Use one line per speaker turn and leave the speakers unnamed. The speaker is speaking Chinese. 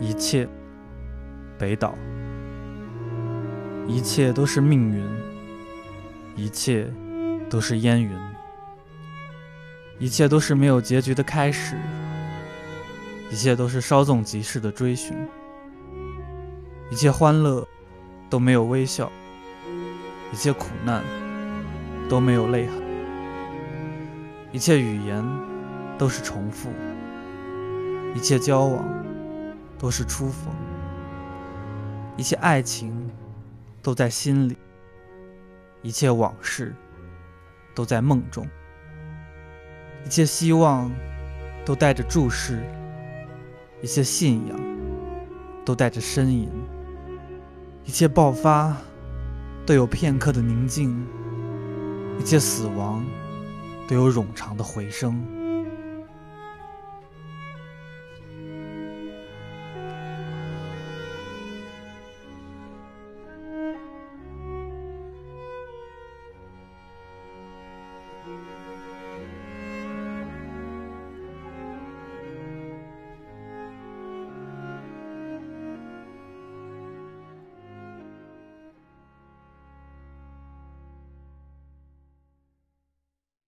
一切，北岛。一切都是命运，一切都是烟云，一切都是没有结局的开始，一切都是稍纵即逝的追寻，一切欢乐都没有微笑，一切苦难都没有泪痕，一切语言都是重复，一切交往都是初逢，一切爱情。都在心里，一切往事都在梦中，一切希望都带着注视，一切信仰都带着呻吟，一切爆发都有片刻的宁静，一切死亡都有冗长的回声。